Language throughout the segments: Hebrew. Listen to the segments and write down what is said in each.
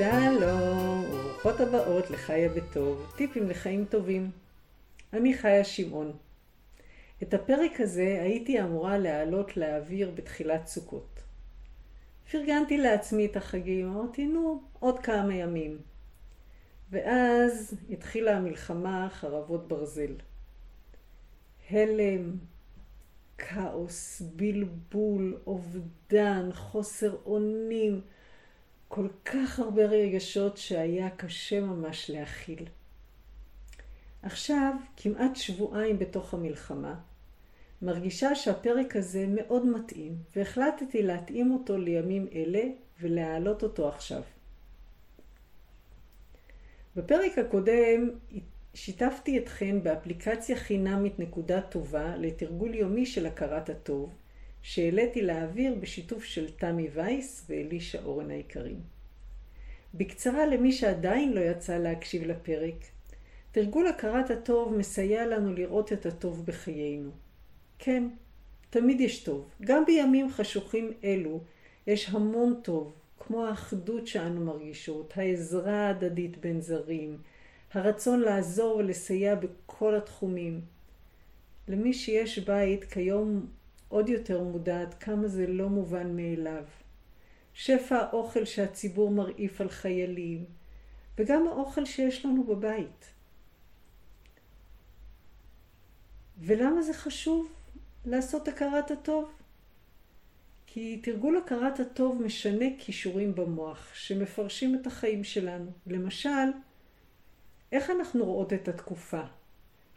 שלום, ברוכות הבאות לחיה בטוב, טיפים לחיים טובים. אני חיה שמעון. את הפרק הזה הייתי אמורה להעלות לאוויר בתחילת סוכות. פרגנתי לעצמי את החגים, אמרתי, נו, עוד כמה ימים. ואז התחילה המלחמה חרבות ברזל. הלם, כאוס, בלבול, אובדן, חוסר אונים, כל כך הרבה רגשות שהיה קשה ממש להכיל. עכשיו, כמעט שבועיים בתוך המלחמה, מרגישה שהפרק הזה מאוד מתאים, והחלטתי להתאים אותו לימים אלה ולהעלות אותו עכשיו. בפרק הקודם שיתפתי אתכן באפליקציה חינמית נקודה טובה לתרגול יומי של הכרת הטוב, שהעליתי לאוויר בשיתוף של תמי וייס ואלישע אורן היקרים. בקצרה למי שעדיין לא יצא להקשיב לפרק, תרגול הכרת הטוב מסייע לנו לראות את הטוב בחיינו. כן, תמיד יש טוב. גם בימים חשוכים אלו יש המון טוב, כמו האחדות שאנו מרגישות, העזרה ההדדית בין זרים, הרצון לעזור ולסייע בכל התחומים. למי שיש בית כיום עוד יותר מודעת כמה זה לא מובן מאליו. שפע האוכל שהציבור מרעיף על חיילים, וגם האוכל שיש לנו בבית. ולמה זה חשוב לעשות הכרת הטוב? כי תרגול הכרת הטוב משנה כישורים במוח שמפרשים את החיים שלנו. למשל, איך אנחנו רואות את התקופה?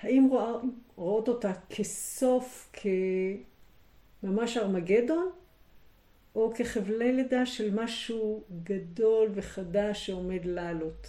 האם רואות אותה כסוף, כממש ארמגדון, או כחבלי לידה של משהו גדול וחדש שעומד לעלות?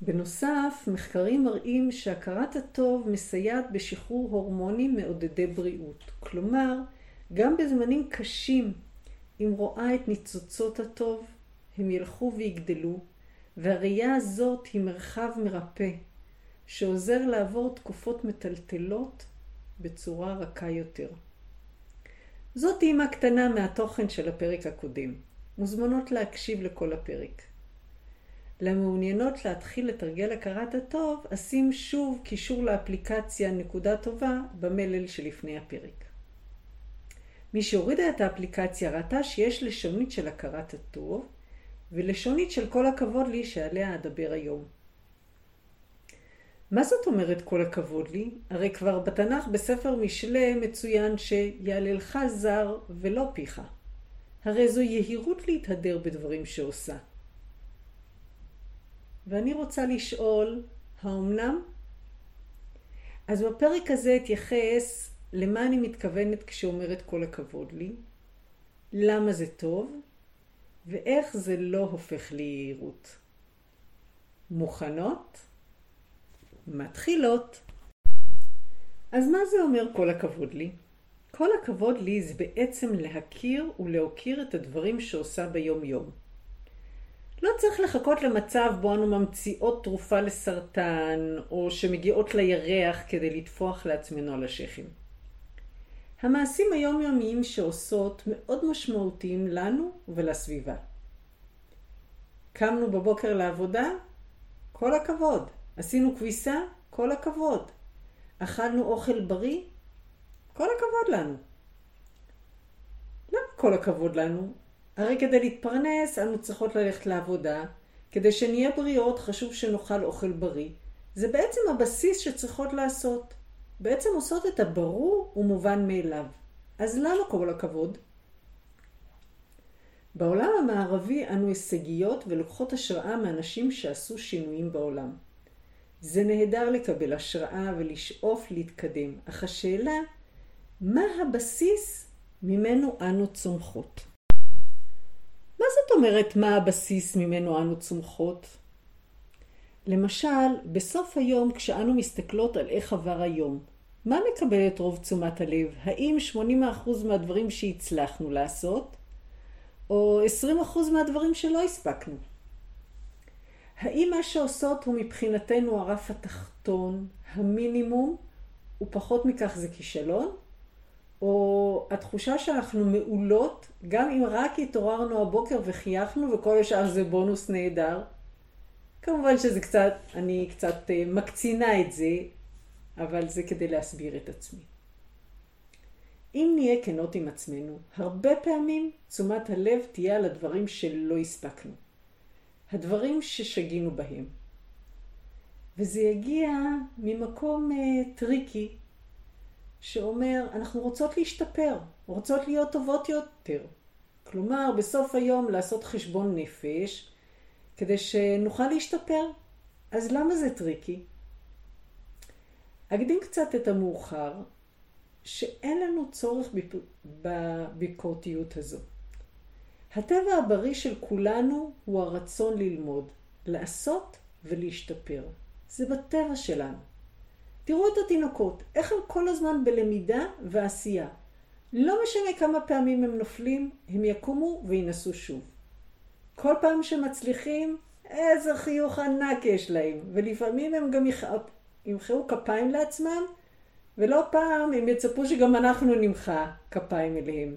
בנוסף, מחקרים מראים שהכרת הטוב מסייעת בשחרור הורמונים מעודדי בריאות. כלומר, גם בזמנים קשים, אם רואה את ניצוצות הטוב, הם ילכו ויגדלו, והראייה הזאת היא מרחב מרפא, שעוזר לעבור תקופות מטלטלות בצורה רכה יותר. זאת טעימה קטנה מהתוכן של הפרק הקודם. מוזמנות להקשיב לכל הפרק. למעוניינות להתחיל לתרגל הכרת הטוב, אשים שוב קישור לאפליקציה נקודה טובה במלל שלפני הפרק. מי שהורידה את האפליקציה ראתה שיש לשונית של הכרת הטוב, ולשונית של כל הכבוד לי שעליה אדבר היום. מה זאת אומרת כל הכבוד לי? הרי כבר בתנ"ך בספר משלי מצוין שיעללך זר ולא פיך. הרי זו יהירות להתהדר בדברים שעושה. ואני רוצה לשאול, האומנם? אז בפרק הזה אתייחס למה אני מתכוונת כשאומרת כל הכבוד לי, למה זה טוב, ואיך זה לא הופך ליהירות. מוכנות? מתחילות. אז מה זה אומר כל הכבוד לי? כל הכבוד לי זה בעצם להכיר ולהוקיר את הדברים שעושה ביום יום. לא צריך לחכות למצב בו אנו ממציאות תרופה לסרטן, או שמגיעות לירח כדי לטפוח לעצמנו על השכם. המעשים היומיומיים שעושות מאוד משמעותיים לנו ולסביבה. קמנו בבוקר לעבודה? כל הכבוד. עשינו כביסה? כל הכבוד. אכלנו אוכל בריא? כל הכבוד לנו. למה כל הכבוד לנו? הרי כדי להתפרנס אנו צריכות ללכת לעבודה. כדי שנהיה בריאות חשוב שנאכל אוכל בריא. זה בעצם הבסיס שצריכות לעשות. בעצם עושות את הברור ומובן מאליו. אז למה כל הכבוד? בעולם המערבי אנו הישגיות ולוקחות השראה מאנשים שעשו שינויים בעולם. זה נהדר לקבל השראה ולשאוף להתקדם, אך השאלה, מה הבסיס ממנו אנו צומחות? מה זאת אומרת מה הבסיס ממנו אנו צומחות? למשל, בסוף היום כשאנו מסתכלות על איך עבר היום, מה מקבל את רוב תשומת הלב? האם 80% מהדברים שהצלחנו לעשות, או 20% מהדברים שלא הספקנו? האם מה שעושות הוא מבחינתנו הרף התחתון, המינימום, ופחות מכך זה כישלון? או התחושה שאנחנו מעולות, גם אם רק התעוררנו הבוקר וחייכנו וכל השאר זה בונוס נהדר. כמובן שזה קצת, אני קצת אה, מקצינה את זה, אבל זה כדי להסביר את עצמי. אם נהיה כנות עם עצמנו, הרבה פעמים תשומת הלב תהיה על הדברים שלא הספקנו. הדברים ששגינו בהם. וזה יגיע ממקום אה, tricky, שאומר, אנחנו רוצות להשתפר, רוצות להיות טובות יותר. כלומר, בסוף היום לעשות חשבון נפש, כדי שנוכל להשתפר. אז למה זה tricky? אקדים קצת את המאוחר, שאין לנו צורך בביקורתיות הזו. הטבע הבריא של כולנו הוא הרצון ללמוד, לעשות ולהשתפר. זה בטבע שלנו. תראו את התינוקות, איך הם כל הזמן בלמידה ועשייה. לא משנה כמה פעמים הם נופלים, הם יקומו וינסו שוב. כל פעם שמצליחים, איזה חיוך ענק יש להם, ולפעמים הם גם ימחאו כפיים לעצמם, ולא פעם הם יצפו שגם אנחנו נמחא כפיים אליהם.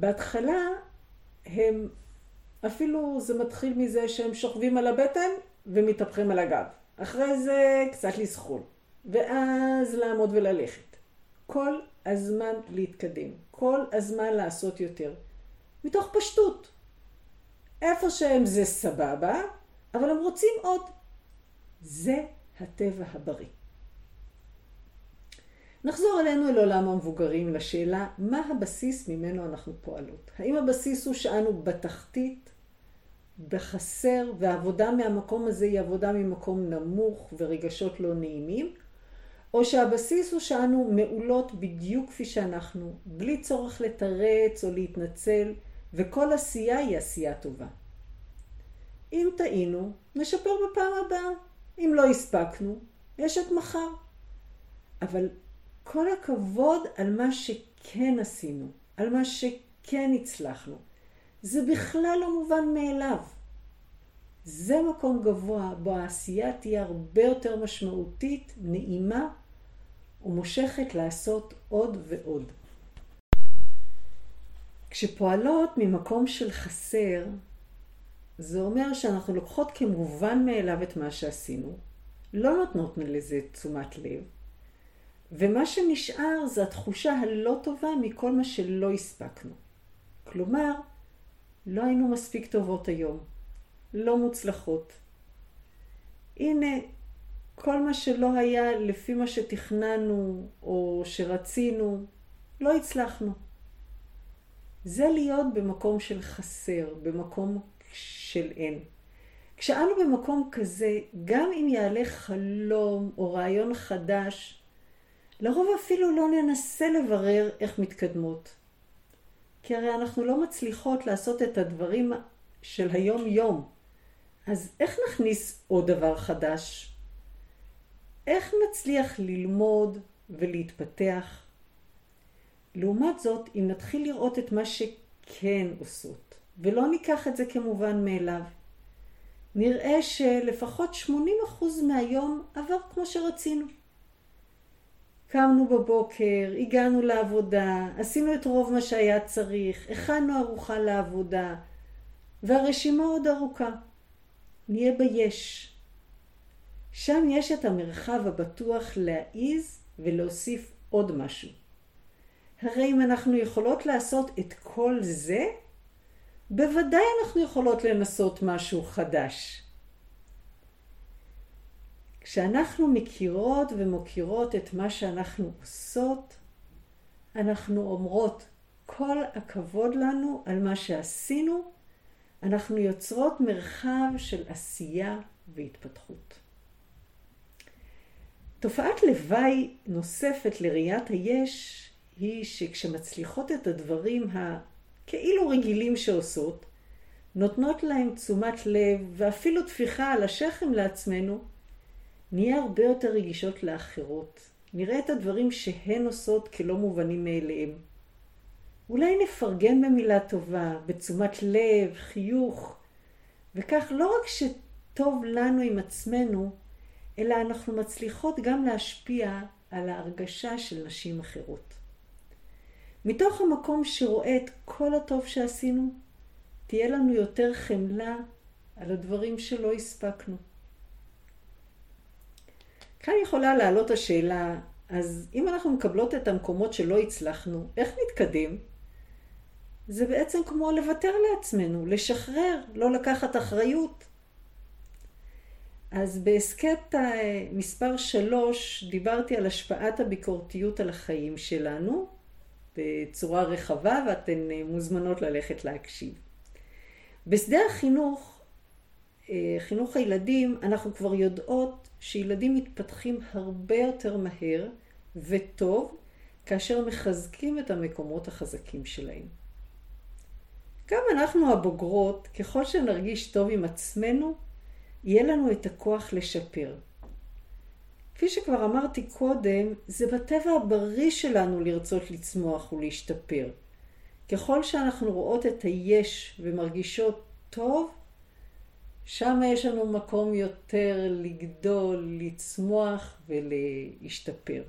בהתחלה הם, אפילו זה מתחיל מזה שהם שוכבים על הבטן ומתהפכים על הגב. אחרי זה קצת לזחול, ואז לעמוד וללכת. כל הזמן להתקדם, כל הזמן לעשות יותר, מתוך פשטות. איפה שהם זה סבבה, אבל הם רוצים עוד. זה הטבע הבריא. נחזור אלינו אל עולם המבוגרים לשאלה מה הבסיס ממנו אנחנו פועלות. האם הבסיס הוא שאנו בתחתית, בחסר, והעבודה מהמקום הזה היא עבודה ממקום נמוך ורגשות לא נעימים, או שהבסיס הוא שאנו מעולות בדיוק כפי שאנחנו, בלי צורך לתרץ או להתנצל, וכל עשייה היא עשייה טובה. אם טעינו, נשפר בפעם הבאה. אם לא הספקנו, יש את מחר. אבל כל הכבוד על מה שכן עשינו, על מה שכן הצלחנו. זה בכלל לא מובן מאליו. זה מקום גבוה בו העשייה תהיה הרבה יותר משמעותית, נעימה ומושכת לעשות עוד ועוד. כשפועלות ממקום של חסר, זה אומר שאנחנו לוקחות כמובן מאליו את מה שעשינו, לא נותנות לזה תשומת לב, ומה שנשאר זה התחושה הלא טובה מכל מה שלא הספקנו. כלומר, לא היינו מספיק טובות היום, לא מוצלחות. הנה, כל מה שלא היה לפי מה שתכננו או שרצינו, לא הצלחנו. זה להיות במקום של חסר, במקום של אין. כשאנו במקום כזה, גם אם יעלה חלום או רעיון חדש, לרוב אפילו לא ננסה לברר איך מתקדמות. כי הרי אנחנו לא מצליחות לעשות את הדברים של היום-יום. אז איך נכניס עוד דבר חדש? איך נצליח ללמוד ולהתפתח? לעומת זאת, אם נתחיל לראות את מה שכן עושות, ולא ניקח את זה כמובן מאליו, נראה שלפחות 80% מהיום עבר כמו שרצינו. קמנו בבוקר, הגענו לעבודה, עשינו את רוב מה שהיה צריך, הכנו ארוחה לעבודה, והרשימה עוד ארוכה. נהיה ביש. שם יש את המרחב הבטוח להעיז ולהוסיף עוד משהו. הרי אם אנחנו יכולות לעשות את כל זה, בוודאי אנחנו יכולות לנסות משהו חדש. כשאנחנו מכירות ומוקירות את מה שאנחנו עושות, אנחנו אומרות, כל הכבוד לנו על מה שעשינו, אנחנו יוצרות מרחב של עשייה והתפתחות. תופעת לוואי נוספת לראיית היש היא שכשמצליחות את הדברים הכאילו רגילים שעושות, נותנות להם תשומת לב ואפילו טפיחה על השכם לעצמנו, נהיה הרבה יותר רגישות לאחרות. נראה את הדברים שהן עושות כלא מובנים מאליהם. אולי נפרגן במילה טובה, בתשומת לב, חיוך, וכך לא רק שטוב לנו עם עצמנו, אלא אנחנו מצליחות גם להשפיע על ההרגשה של נשים אחרות. מתוך המקום שרואה את כל הטוב שעשינו, תהיה לנו יותר חמלה על הדברים שלא הספקנו. כאן יכולה לעלות השאלה, אז אם אנחנו מקבלות את המקומות שלא הצלחנו, איך נתקדם? זה בעצם כמו לוותר לעצמנו, לשחרר, לא לקחת אחריות. אז בהסכת מספר שלוש דיברתי על השפעת הביקורתיות על החיים שלנו בצורה רחבה ואתן מוזמנות ללכת להקשיב. בשדה החינוך, חינוך הילדים, אנחנו כבר יודעות שילדים מתפתחים הרבה יותר מהר וטוב כאשר מחזקים את המקומות החזקים שלהם. גם אנחנו הבוגרות, ככל שנרגיש טוב עם עצמנו, יהיה לנו את הכוח לשפר. כפי שכבר אמרתי קודם, זה בטבע הבריא שלנו לרצות לצמוח ולהשתפר. ככל שאנחנו רואות את היש ומרגישות טוב, שם יש לנו מקום יותר לגדול, לצמוח ולהשתפר.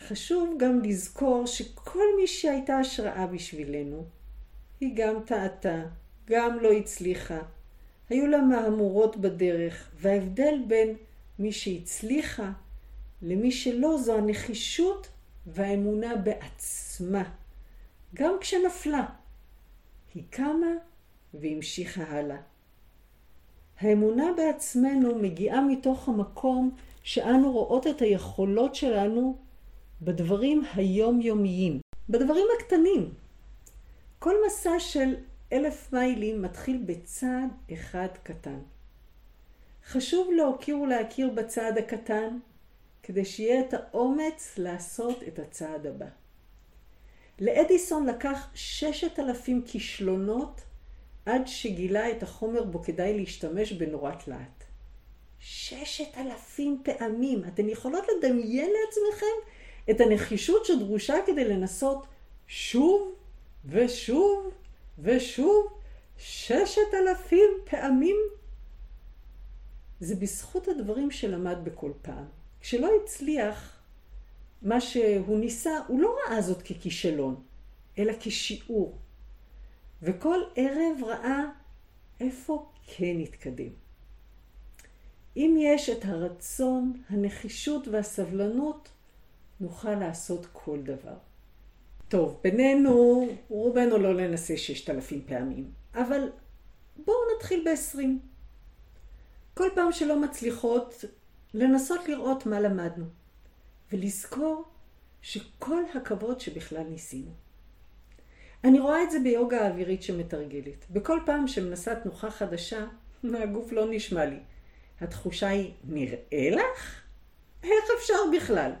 חשוב גם לזכור שכל מי שהייתה השראה בשבילנו, היא גם טעתה, גם לא הצליחה. היו לה מהמורות בדרך, וההבדל בין מי שהצליחה למי שלא זו הנחישות והאמונה בעצמה. גם כשנפלה, היא קמה והמשיכה הלאה. האמונה בעצמנו מגיעה מתוך המקום שאנו רואות את היכולות שלנו בדברים היומיומיים, בדברים הקטנים. כל מסע של אלף מיילים מתחיל בצעד אחד קטן. חשוב להוקיר ולהכיר בצעד הקטן, כדי שיהיה את האומץ לעשות את הצעד הבא. לאדיסון לקח ששת אלפים כישלונות עד שגילה את החומר בו כדאי להשתמש בנורת להט. ששת אלפים פעמים. אתן יכולות לדמיין לעצמכם את הנחישות שדרושה כדי לנסות שוב ושוב ושוב ששת אלפים פעמים. זה בזכות הדברים שלמד בכל פעם. כשלא הצליח מה שהוא ניסה, הוא לא ראה זאת ככישלון, אלא כשיעור. וכל ערב ראה איפה כן התקדם. אם יש את הרצון, הנחישות והסבלנות, נוכל לעשות כל דבר. טוב, בינינו, רובנו לא ננסה ששת אלפים פעמים, אבל בואו נתחיל בעשרים. כל פעם שלא מצליחות, לנסות לראות מה למדנו, ולזכור שכל הכבוד שבכלל ניסינו. אני רואה את זה ביוגה האווירית שמתרגלת. בכל פעם שמנסה תנוחה חדשה, הגוף לא נשמע לי. התחושה היא, נראה לך? איך אפשר בכלל?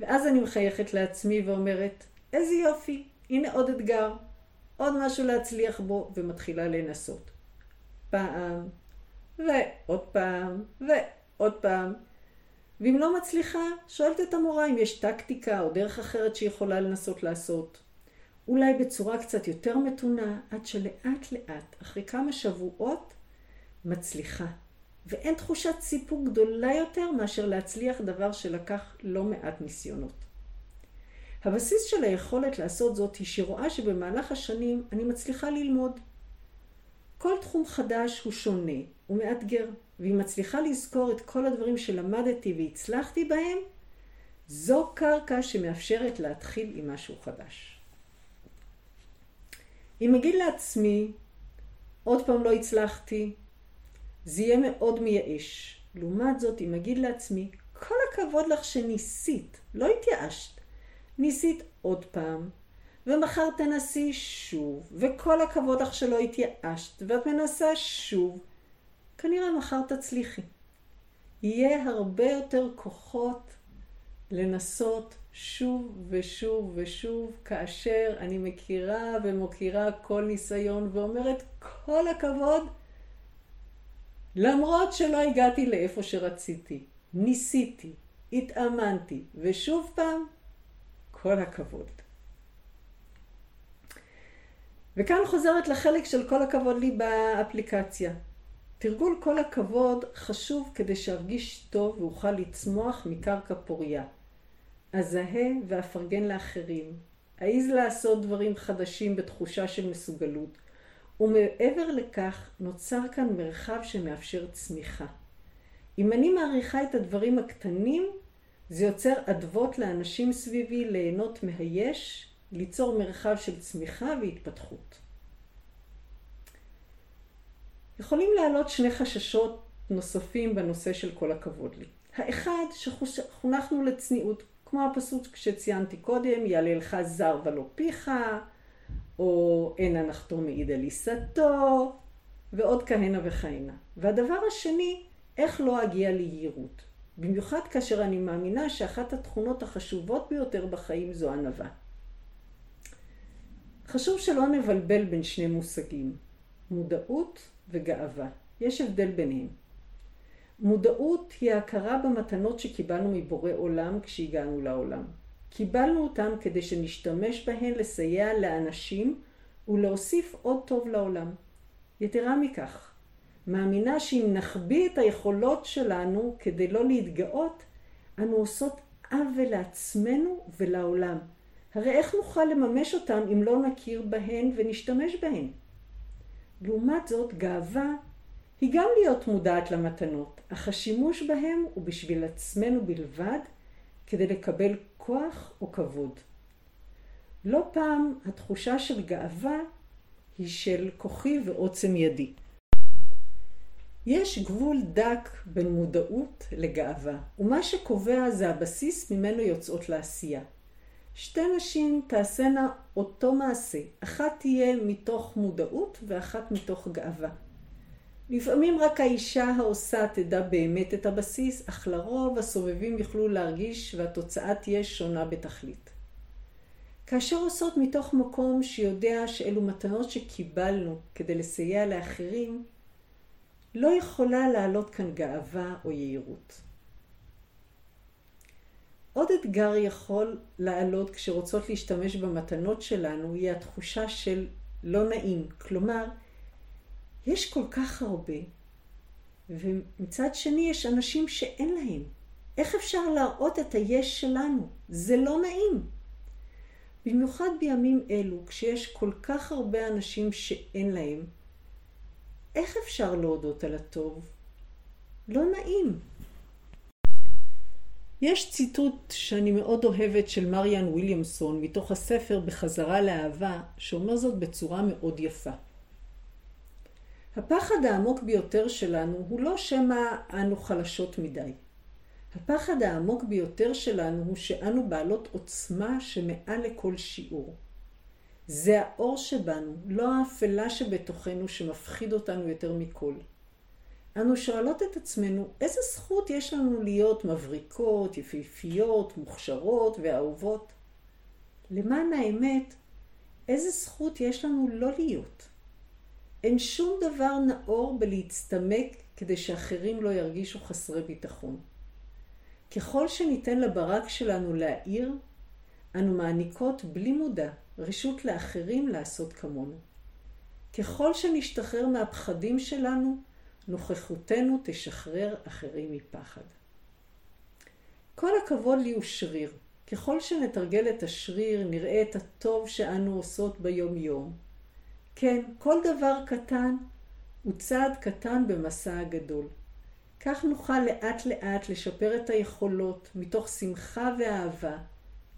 ואז אני מחייכת לעצמי ואומרת, איזה יופי, הנה עוד אתגר, עוד משהו להצליח בו, ומתחילה לנסות. פעם, ועוד פעם, ועוד פעם. ואם לא מצליחה, שואלת את המורה אם יש טקטיקה או דרך אחרת שהיא יכולה לנסות לעשות. אולי בצורה קצת יותר מתונה, עד שלאט לאט, אחרי כמה שבועות, מצליחה. ואין תחושת סיפוק גדולה יותר מאשר להצליח דבר שלקח לא מעט ניסיונות. הבסיס של היכולת לעשות זאת היא שרואה שבמהלך השנים אני מצליחה ללמוד. כל תחום חדש הוא שונה, הוא מאתגר, והיא מצליחה לזכור את כל הדברים שלמדתי והצלחתי בהם, זו קרקע שמאפשרת להתחיל עם משהו חדש. אם אגיד לעצמי, עוד פעם לא הצלחתי, זה יהיה מאוד מייאש. לעומת זאת, אם אגיד לעצמי, כל הכבוד לך שניסית, לא התייאשת. ניסית עוד פעם, ומחר תנסי שוב, וכל הכבוד לך שלא התייאשת, ואת מנסה שוב, כנראה מחר תצליחי. יהיה הרבה יותר כוחות לנסות שוב ושוב ושוב, כאשר אני מכירה ומוקירה כל ניסיון ואומרת, כל הכבוד, למרות שלא הגעתי לאיפה שרציתי, ניסיתי, התאמנתי, ושוב פעם, כל הכבוד. וכאן חוזרת לחלק של כל הכבוד לי באפליקציה. תרגול כל הכבוד חשוב כדי שארגיש טוב ואוכל לצמוח מקרקע פוריה. אזהה ואפרגן לאחרים. אעז לעשות דברים חדשים בתחושה של מסוגלות. ומעבר לכך, נוצר כאן מרחב שמאפשר צמיחה. אם אני מעריכה את הדברים הקטנים, זה יוצר אדוות לאנשים סביבי ליהנות מהיש, ליצור מרחב של צמיחה והתפתחות. יכולים לעלות שני חששות נוספים בנושא של כל הכבוד לי. האחד, שחונכנו לצניעות, כמו הפסוק שציינתי קודם, יעלה לך זר ולא פיך, או אין הנחתו מעיד על עיסתו, ועוד כהנה וכהנה. והדבר השני, איך לא אגיע ליהירות. במיוחד כאשר אני מאמינה שאחת התכונות החשובות ביותר בחיים זו ענווה. חשוב שלא נבלבל בין שני מושגים, מודעות וגאווה. יש הבדל ביניהם. מודעות היא ההכרה במתנות שקיבלנו מבורא עולם כשהגענו לעולם. קיבלנו אותם כדי שנשתמש בהן לסייע לאנשים ולהוסיף עוד טוב לעולם. יתרה מכך, מאמינה שאם נחביא את היכולות שלנו כדי לא להתגאות, אנו עושות עוול לעצמנו ולעולם. הרי איך נוכל לממש אותם אם לא נכיר בהן ונשתמש בהן? לעומת זאת, גאווה היא גם להיות מודעת למתנות, אך השימוש בהם הוא בשביל עצמנו בלבד, כדי לקבל כוח או כבוד. לא פעם התחושה של גאווה היא של כוחי ועוצם ידי. יש גבול דק בין מודעות לגאווה, ומה שקובע זה הבסיס ממנו יוצאות לעשייה. שתי נשים תעשינה אותו מעשה, אחת תהיה מתוך מודעות ואחת מתוך גאווה. לפעמים רק האישה העושה תדע באמת את הבסיס, אך לרוב הסובבים יוכלו להרגיש והתוצאה תהיה שונה בתכלית. כאשר עושות מתוך מקום שיודע שאלו מתנות שקיבלנו כדי לסייע לאחרים, לא יכולה לעלות כאן גאווה או יהירות. עוד אתגר יכול לעלות כשרוצות להשתמש במתנות שלנו, היא התחושה של לא נעים. כלומר, יש כל כך הרבה, ומצד שני יש אנשים שאין להם. איך אפשר להראות את היש שלנו? זה לא נעים. במיוחד בימים אלו, כשיש כל כך הרבה אנשים שאין להם, איך אפשר להודות על הטוב? לא נעים. יש ציטוט שאני מאוד אוהבת של מריאן וויליאמסון מתוך הספר בחזרה לאהבה, שאומר זאת בצורה מאוד יפה. הפחד העמוק ביותר שלנו הוא לא שמא אנו חלשות מדי. הפחד העמוק ביותר שלנו הוא שאנו בעלות עוצמה שמעל לכל שיעור. זה האור שבנו, לא האפלה שבתוכנו שמפחיד אותנו יותר מכל. אנו שואלות את עצמנו, איזה זכות יש לנו להיות מבריקות, יפיפיות, מוכשרות ואהובות? למען האמת, איזה זכות יש לנו לא להיות? אין שום דבר נאור בלהצטמק כדי שאחרים לא ירגישו חסרי ביטחון. ככל שניתן לברק שלנו להאיר, אנו מעניקות בלי מודע רשות לאחרים לעשות כמונו. ככל שנשתחרר מהפחדים שלנו, נוכחותנו תשחרר אחרים מפחד. כל הכבוד לי הוא שריר. ככל שנתרגל את השריר, נראה את הטוב שאנו עושות ביום-יום. כן, כל דבר קטן הוא צעד קטן במסע הגדול. כך נוכל לאט לאט לשפר את היכולות מתוך שמחה ואהבה,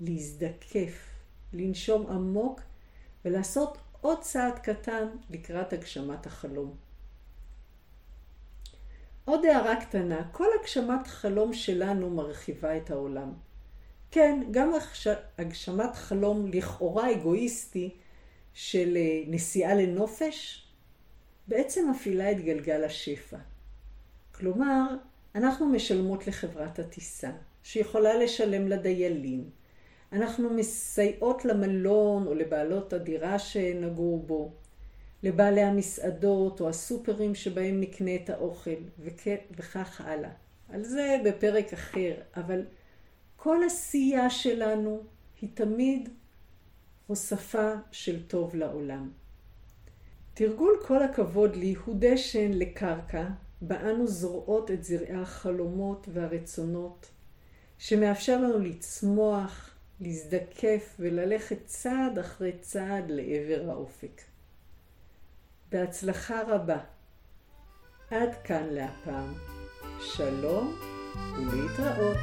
להזדקף, לנשום עמוק ולעשות עוד צעד קטן לקראת הגשמת החלום. עוד הערה קטנה, כל הגשמת חלום שלנו מרחיבה את העולם. כן, גם הגשמת חלום לכאורה אגואיסטי של אה, נסיעה לנופש, בעצם מפעילה את גלגל השפע. כלומר, אנחנו משלמות לחברת הטיסה, שיכולה לשלם לדיילים. אנחנו מסייעות למלון או לבעלות הדירה שנגעו בו. לבעלי המסעדות או הסופרים שבהם נקנה את האוכל, וכך הלאה. על זה בפרק אחר, אבל כל עשייה שלנו היא תמיד הוספה של טוב לעולם. תרגול כל הכבוד לי הוא דשן לקרקע, בה אנו זורעות את זרעי החלומות והרצונות, שמאפשר לנו לצמוח, להזדקף וללכת צעד אחרי צעד לעבר האופק. בהצלחה רבה. עד כאן להפעם. שלום ולהתראות.